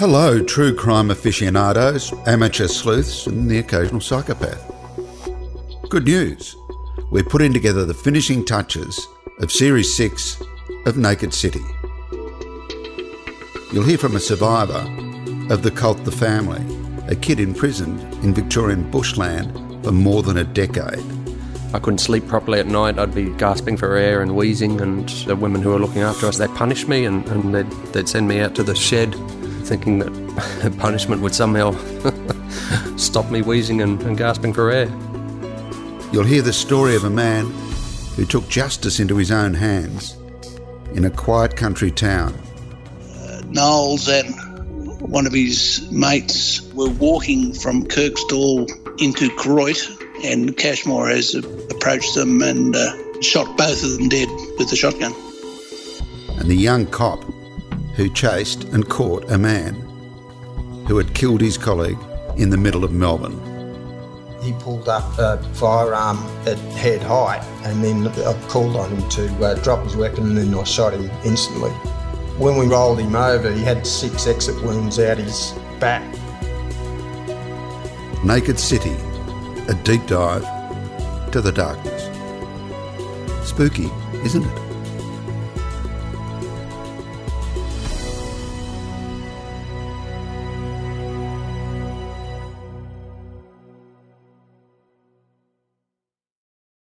Hello, true crime aficionados, amateur sleuths, and the occasional psychopath. Good news. We're putting together the finishing touches of Series 6 of Naked City. You'll hear from a survivor of the cult The Family, a kid imprisoned in Victorian bushland for more than a decade. I couldn't sleep properly at night. I'd be gasping for air and wheezing, and the women who were looking after us, they'd punish me and, and they'd, they'd send me out to the shed thinking that punishment would somehow stop me wheezing and, and gasping for air. You'll hear the story of a man who took justice into his own hands in a quiet country town. Knowles and one of his mates were walking from Kirkstall into Koroit, and Cashmore has approached them and uh, shot both of them dead with a shotgun. And the young cop who chased and caught a man who had killed his colleague in the middle of Melbourne. He pulled up a firearm at head height and then I called on him to uh, drop his weapon and then I shot him instantly. When we rolled him over, he had six exit wounds out his back. Naked City, a deep dive to the darkness. Spooky, isn't it?